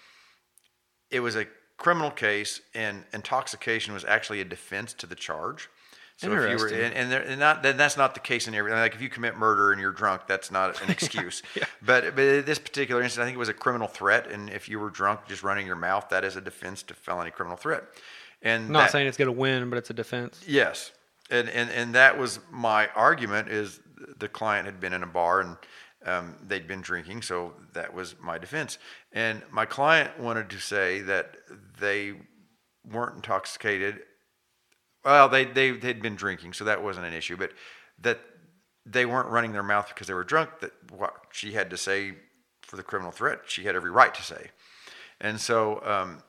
it was a criminal case, and intoxication was actually a defense to the charge. So if you were, and, and, not, then that's not the case in every. Like if you commit murder and you're drunk, that's not an (laughs) excuse. But but this particular instance, I think it was a criminal threat, and if you were drunk, just running your mouth, that is a defense to felony criminal threat. And I'm not that- saying it's going to win, but it's a defense. Yes, and and and that was my argument. Is the client had been in a bar and um, they'd been drinking, so that was my defense. And my client wanted to say that they weren't intoxicated. Well, they they they'd been drinking, so that wasn't an issue. But that they weren't running their mouth because they were drunk. That what she had to say for the criminal threat, she had every right to say. And so, um,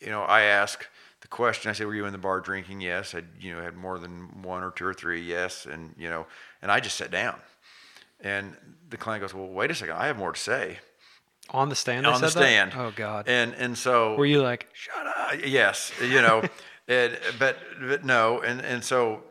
you know, I ask the question. I said, "Were you in the bar drinking?" Yes. I, you know, had more than one or two or three. Yes. And you know, and I just sat down. And the client goes, "Well, wait a second. I have more to say." On the stand, on the said that? stand. Oh God. And and so Were you like, shut up? Yes. You know, and but but no. And and so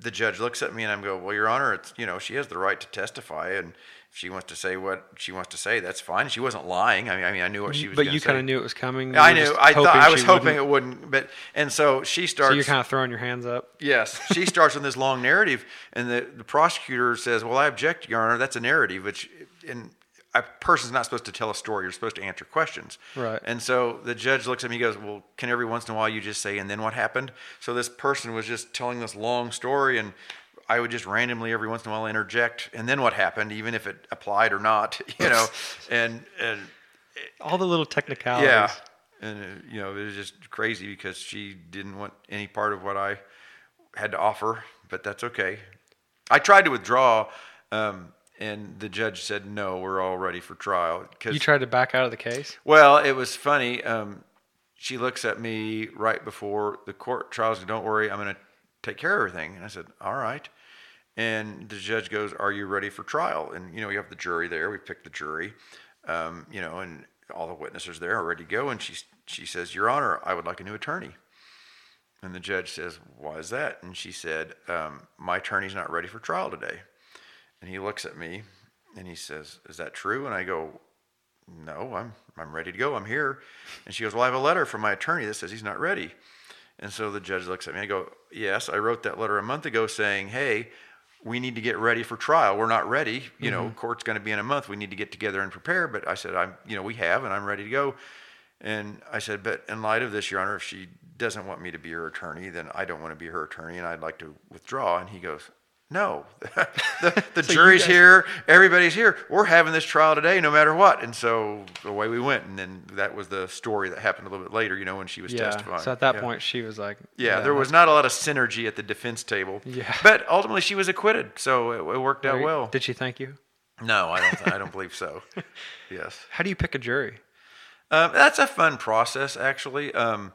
the judge looks at me and I'm go, well, Your Honor, it's you know she has the right to testify and. If she wants to say what she wants to say, that's fine. She wasn't lying. I mean, I mean, I knew what she was. but you kind of knew it was coming. You I knew. I thought. I was hoping wouldn't- it wouldn't. But and so she starts. So you're kind of throwing your hands up. Yes, she (laughs) starts on this long narrative, and the, the prosecutor says, "Well, I object, Your Honor. That's a narrative, which and a person's not supposed to tell a story. You're supposed to answer questions." Right. And so the judge looks at me, and goes, "Well, can every once in a while you just say, and then what happened?" So this person was just telling this long story, and I would just randomly every once in a while interject, and then what happened, even if it applied or not, (laughs) you know, (laughs) and and All the little technicalities. yeah, and uh, you know it was just crazy because she didn't want any part of what I had to offer, but that's okay. I tried to withdraw, um, and the judge said no, we're all ready for trial. Cause, You tried to back out of the case. well, it was funny. Um, she looks at me right before the court trial. Says, "Don't worry, I'm going to take care of everything." And I said, "All right." And the judge goes, "Are you ready for trial?" And you know, you have the jury there. We picked the jury, um, you know, and all the witnesses there are ready to go. And she she says, "Your Honor, I would like a new attorney." And the judge says, "Why is that?" And she said, um, "My attorney's not ready for trial today." And he looks at me, and he says, "Is that true?" And I go, no, I'm I'm ready to go. I'm here. And she goes, Well, I have a letter from my attorney that says he's not ready. And so the judge looks at me. I go, Yes, I wrote that letter a month ago saying, Hey, we need to get ready for trial. We're not ready. You know, mm-hmm. court's going to be in a month. We need to get together and prepare. But I said, I'm, you know, we have, and I'm ready to go. And I said, but in light of this, Your Honor, if she doesn't want me to be her attorney, then I don't want to be her attorney, and I'd like to withdraw. And he goes, No, (laughs) the, the (laughs) So jury's guys- here, everybody's here. We're having this trial today, no matter what. And so away we went. And then that was the story that happened a little bit later. You know, when she was Yeah. testifying. So at that Yeah. point, she was like, Yeah, there was not a lot of synergy at the defense table. Yeah. But ultimately, she was acquitted, so it, it worked out you- well. Did she thank you? no, I don't. I don't (laughs) believe so. Yes. How do you pick a jury? Um, that's a fun process, actually. Um,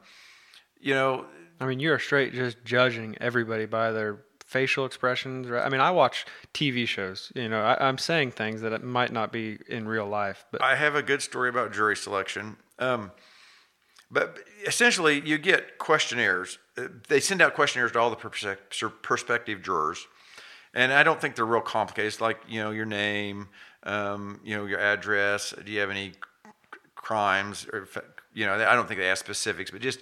you know, I mean, you're straight just judging everybody by their facial expressions. Right? I mean, I watch TV shows. You know, I, I'm saying things that might not be in real life, but I have a good story about jury selection. Um, but essentially, you get questionnaires. Uh, They send out questionnaires to all the prospective jurors, and I don't think they're real complicated. It's like you know your name, um, you know your address. Do you have any crimes? Or you know, I don't think they ask specifics, but just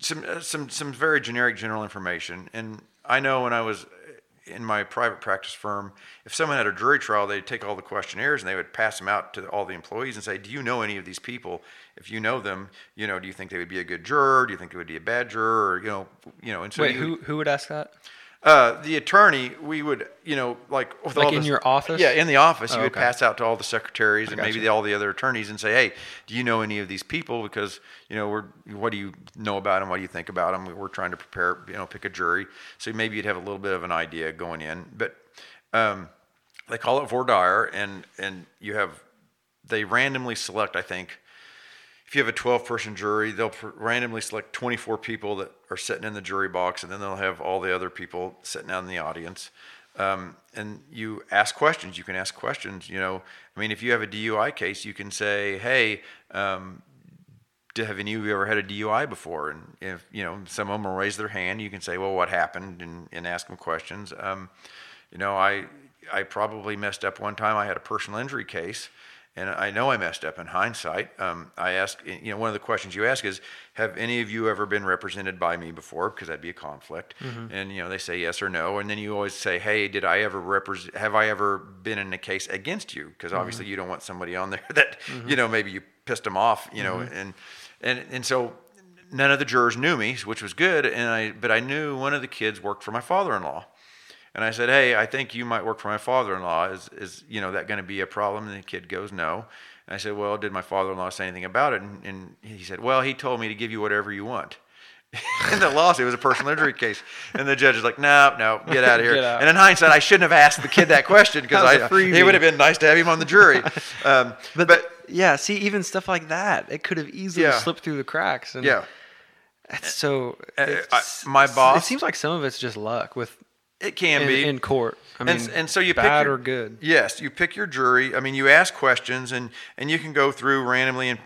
some uh, some some very generic general information. And I know when I was eh, in my private practice firm, if someone had a jury trial, they'd take all the questionnaires and they would pass them out to all the employees and say, "Do you know any of these people? If you know them, you know, do you think they would be a good juror? Do you think they would be a bad juror? Or, you know, you know." And so wait, you- who who would ask that? Uh, the attorney, we would, you know, like with Like all in this- your office? Yeah, in the office, you Oh, would okay. pass out to all the secretaries and maybe the, all the other attorneys and say, "Hey, do you know any of these people? Because you know, we're what do you know about them? What do you think about them? We're trying to prepare, you know, pick a jury. So maybe you'd have a little bit of an idea going in, but um, they call it voir dire, and and you have they randomly select, I think, if you have a 12 person jury, they'll randomly select 24 people that are sitting in the jury box, and then they'll have all the other people sitting out in the audience. Um, and you ask questions. You can ask questions. You know, I mean, if you have a DUI case, you can say, "Hey, um, "Do have any of you ever had a DUI before?" And if you know some of them will raise their hand, you can say, "Well, what happened?" and, and ask them questions. Um, you know, I I probably messed up one time. I had a personal injury case, and I know I messed up in hindsight. Um, I asked, you know, one of the questions you ask is, "Have any of you ever been represented by me before?" Because that'd be a conflict. Mm-hmm. And you know, they say yes or no, and then you always say, "Hey, did I ever represent? Have I ever been in a case against you?" Because mm-hmm. obviously you don't want somebody on there (laughs) that mm-hmm. you know maybe you pissed them off, you know, and and and so none of the jurors knew me, which was good. And I, but I knew one of the kids worked for my father-in-law. And I said, "Hey, I think you might work for my father-in-law. Is is you know that going to be a problem?" And the kid goes, "No." And I said, "Well, did my father-in-law say anything about it?" And, and he said, "Well, he told me to give you whatever you want." (laughs) in the lawsuit, it was a personal injury case, and the judge is like, "No, no, get out of here." Out. And in hindsight, I shouldn't have asked the kid that question because That was a I freebie. it would have been nice to have him on the jury. (laughs) Um, But, but yeah, see, even stuff like that, it could have easily Yeah. slipped through the cracks. And yeah, it's so. Uh, it's- I- my boss. It seems like some of it's just luck with it can in, be in court. I mean, and, and so you bad pick your, or good. Yes, you pick your jury. I mean, you ask questions, and and you can go through randomly, and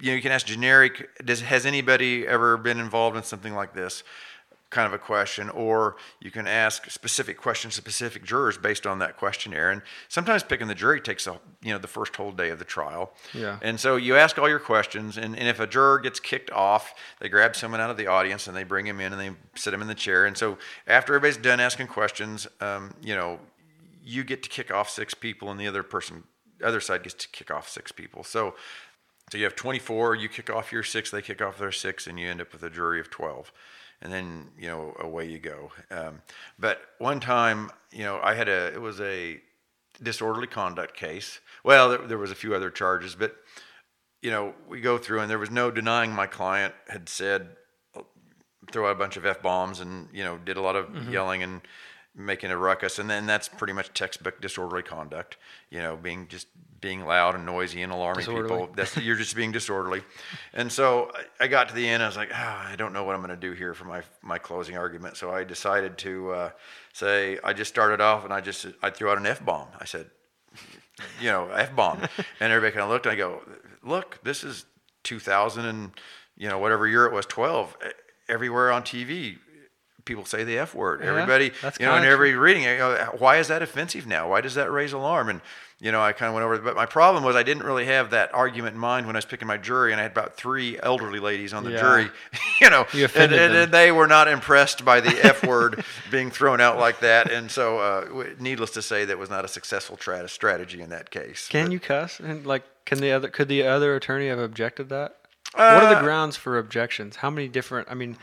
you know you can ask generic. Does has anybody ever been involved in something like this? Kind of a question, or you can ask specific questions to specific jurors based on that questionnaire. And sometimes picking the jury takes a, you know the first whole day of the trial. Yeah. And so you ask all your questions, and, and if a juror gets kicked off, they grab someone out of the audience and they bring him in and they sit him in the chair. And so after everybody's done asking questions, um, you know, you get to kick off six people, and the other person, other side gets to kick off six people. So, so you have 24. You kick off your six, they kick off their six, and you end up with a jury of 12. And then you know away you go. Um, but one time, you know, I had a it was a disorderly conduct case. Well, there, there was a few other charges, but you know, we go through and there was no denying my client had said throw out a bunch of f bombs and you know did a lot of yelling and making a ruckus, and then that's pretty much textbook disorderly conduct. You know, being just being loud and noisy and alarming Disorderly. people. (laughs) That's you're just being disorderly. And so I- got to the end. I was like, ah, I don't know what I'm going to do here for my my closing argument. So I decided to uh, say I just started off and I just I threw out an f bomb. I said, you know, f bomb, (laughs) and everybody kind of looked. and I go, look, this is 2000 and you know whatever year it was, 12. E- Everywhere on TV, people say the f word. Yeah, Everybody, you know, in every reading, you know, why is that offensive now? Why does that raise alarm? And you know, I kind of went over. But my problem was I didn't really have that argument in mind when I was picking my jury, and I had about three elderly ladies on the Yeah. jury. (laughs) You know, You and, and, and they were not impressed by the f (laughs) word being thrown out like that. And so, uh, needless to say, that was not a successful tra- strategy in that case. Can But- you cuss? And like, can the other could the other attorney have objected that? what are the Uh, grounds for objections? How many different? I mean,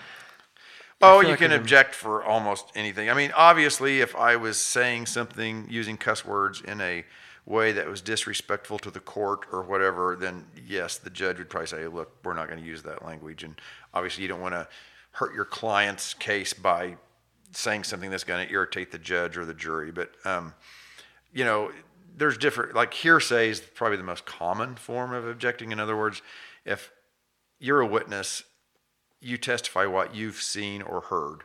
Oh, you like can object for almost anything. I mean, obviously, if I was saying something using cuss words in a way that was disrespectful to the court or whatever, then yes, the judge would probably say, "Look, we're not going to use that language." And obviously, you don't want to hurt your client's case by saying something that's going to irritate the judge or the jury. But um, you know, there's different. Like hearsay is probably the most common form of objecting. In other words, if you're a witness you testify what you've seen or heard,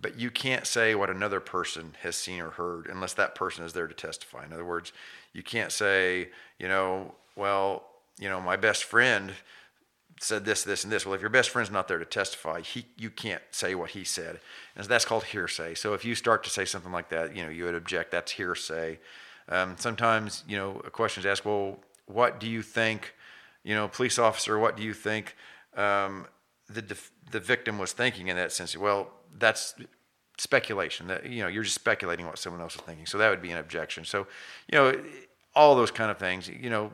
but you can't say what another person has seen or heard unless that person is there to testify. In other words, you can't say, you know, well, you know, my best friend said this, this, and this. Well, if your best friend's not there to testify, he you can't say what he said, and that's called hearsay. So if you start to say something like that, you know, you would object. That's hearsay. Um, sometimes, you know, a question is asked. Well, what do you think? You know, police officer, what do you think um, the def- the victim was thinking in that sense? Well, that's speculation. That you know, you're just speculating what someone else is thinking. So that would be an objection. So, you know, all those kind of things. You know,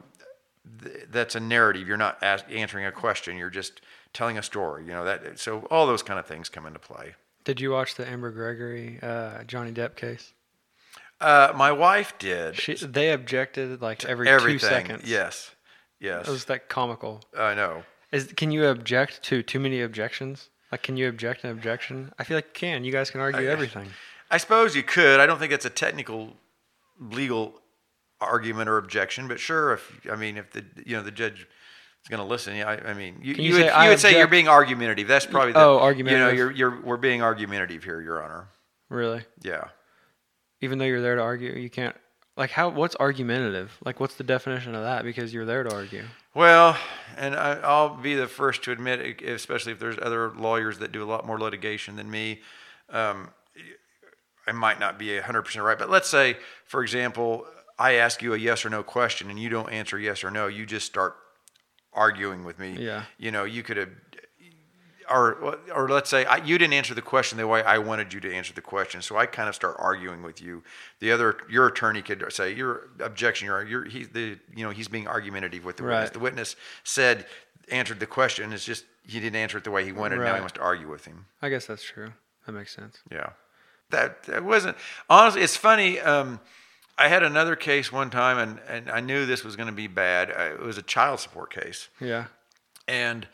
th- that's a narrative. You're not ask, answering a question. You're just telling a story. You know that. So all those kind of things come into play. did you watch the Amber Gregory uh, Johnny Depp case? Uh, my wife did She, they objected like every everything. two seconds. Yes, yes. it was that comical. I know. Is can you object to too many objections? Like, can you object an objection? I feel like you can. You guys can argue I- everything. I suppose you could. I don't think it's a technical, legal argument or objection, but sure. If I mean, if the you know the judge is going to listen, yeah. I, I mean, you, you, you would, say, you "I would say you're being argumentative. That's probably the, Oh, You know, argumentative. you're you're we're being argumentative here, Your Honor. Really, Yeah. even though you're there to argue, you can't Like how? What's argumentative? Like what's the definition of that? Because you're there to argue. Well, and I, I'll be the first to admit, especially if there's other lawyers that do a lot more litigation than me, um, I might not be 100% right. But let's say, for example, I ask you a yes or no question and you don't answer yes or no. You just start arguing with me. Yeah. You know, you could have, or or let's say I, you didn't answer the question the way I wanted you to answer the question, so I kind of start arguing with you. The other, your attorney could say your objection, your, your he's the you know he's being argumentative with the witness. The witness said answered the question. It's just he didn't answer it the way he wanted. Now he wants to argue with him. I guess that's true. That makes sense. Yeah, that that wasn't honestly. It's funny. Um, I had another case one time, and and I knew this was going to be bad. Uh, It was a child support case Yeah. and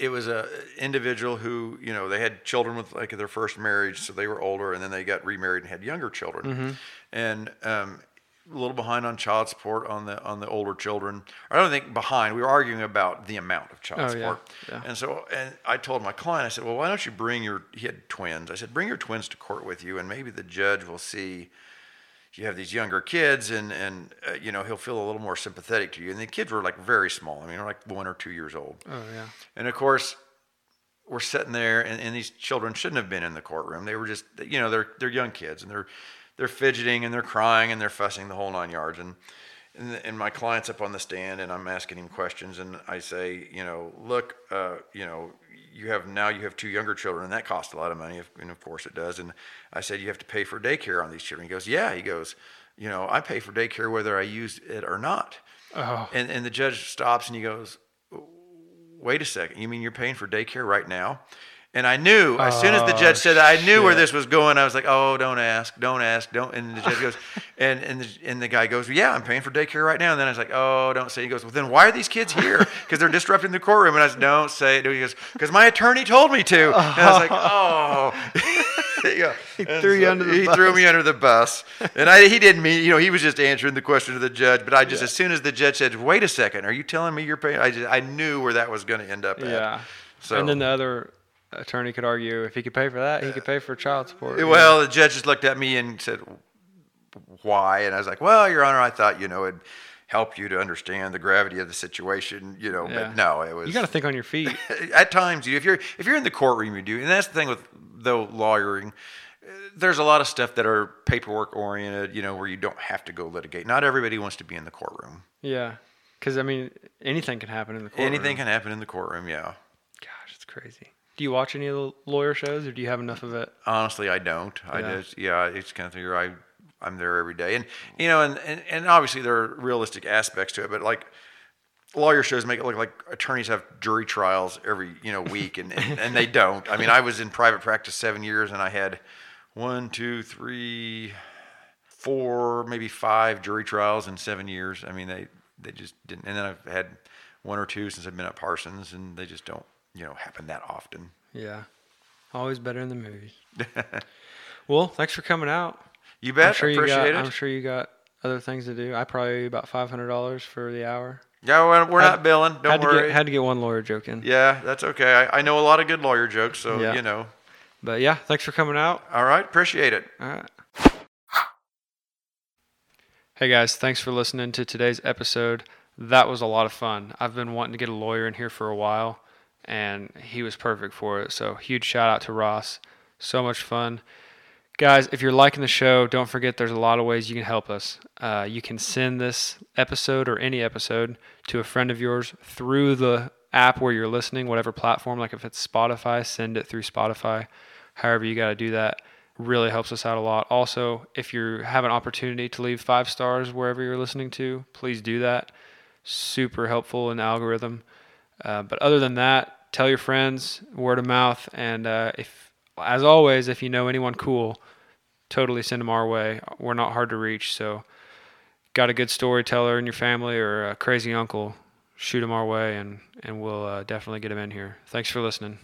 it was a individual who you know they had children with like their first marriage so they were older and then they got remarried and had younger children. And um, a little behind on child support on the on the older children. I don't think behind we were arguing about the amount of child Oh, yeah, support. Yeah. and so and i told my client i said well why don't you bring your he had twins. I said bring your twins to court with you and maybe the judge will see you have these younger kids and and uh, you know he'll feel a little more sympathetic to you and the kids were like very small i mean they're like one or two years old Oh yeah. and of course, we're sitting there, and, and these children shouldn't have been in the courtroom. They were just, you know, they're they're young kids, and they're they're fidgeting and they're crying and they're fussing the whole nine yards. And and, and my client's up on the stand, and I'm asking him questions, and I say, you know, look, uh, you know, you have now you have two younger children, and that costs a lot of money, and of course it does. And I said, you have to pay for daycare on these children. He goes, yeah. He goes, you know, I pay for daycare whether I use it or not. Oh. And and the judge stops and he goes, "Wait a second. You mean you're paying for daycare right now?" And I knew as soon as the Oh, judge said that, I knew where this was going. I was like, "Oh, don't ask, don't ask, don't." And the judge goes, (laughs) and and the, and the guy goes, "Yeah, I'm paying for daycare right now." And then I was like, "Oh, don't say." He goes, "Well, then why are these kids here? Because they're disrupting the courtroom." And I said, "Don't say it." He goes, "Because my attorney told me to." And I was like, (laughs) "Oh." (laughs) yeah. He threw you under the He threw me under the bus, and I he didn't mean you know he was just answering the question to the judge. But I just as soon as the judge said, "Wait a second, are you telling me you're paying?" I just I knew where that was going to end up. At. Yeah. So And then the other attorney could argue if he could pay for that, he could pay for child support. know? well, the judge just looked at me and said, "Why?" And I was like, "Well, Your Honor, I thought you know it'd help you to understand the gravity of the situation, you know." Yeah. But no, it was. you got to think on your feet. (laughs) at times you if you're if you're in the courtroom you do and that's the thing with though lawyering there's a lot of stuff that are paperwork oriented you know where you don't have to go litigate not everybody wants to be in the courtroom yeah. Because I mean, anything can happen in the courtroom. anything can happen in the courtroom yeah Gosh, it's crazy. Do you watch any of the lawyer shows, or do you have enough of it? honestly i don't. I just yeah it's kind of thing i i'm there every day. And you know and, and and obviously there are realistic aspects to it but like lawyer shows make it look like attorneys have jury trials every you know week and, and, and they don't. I mean i was in private practice seven years and i had one two three four maybe five jury trials in seven years. I mean they they just didn't. And then i've had one or two since i've been at parsons and they just don't you know happen that often Yeah. Always better in the movies. (laughs) well, thanks for coming out. you bet I'm sure I you appreciate got. it I'm sure you got other things to do. I probably owe you about five hundred dollars for the hour. yeah we're, we're Had- not billing don't had worry to get had to get one lawyer joke in. Yeah, that's okay. I, I know a lot of good lawyer jokes, so Yeah. you know. But yeah, thanks for coming out. All right, appreciate it. All right. Hey guys, thanks for listening to today's episode. That was a lot of fun. I've been wanting to get a lawyer in here for a while, and he was perfect for it. So, huge shout out to Ross. So much fun. Guys, if you're liking the show, don't forget there's a lot of ways you can help us. Uh, you can send this episode or any episode to a friend of yours through the app where you're listening, whatever platform. Like if it's Spotify, send it through Spotify. However, you got to do that. Really helps us out a lot. Also, if you have an opportunity to leave five stars wherever you're listening to, please do that. Super helpful in the algorithm. Uh, but other than that, tell your friends, word of mouth, and uh, if, as always, if you know anyone cool, totally send them our way. We're not hard to reach, so got a good storyteller in your family or a crazy uncle, shoot them our way, and and we'll uh, definitely get them in here. Thanks for listening.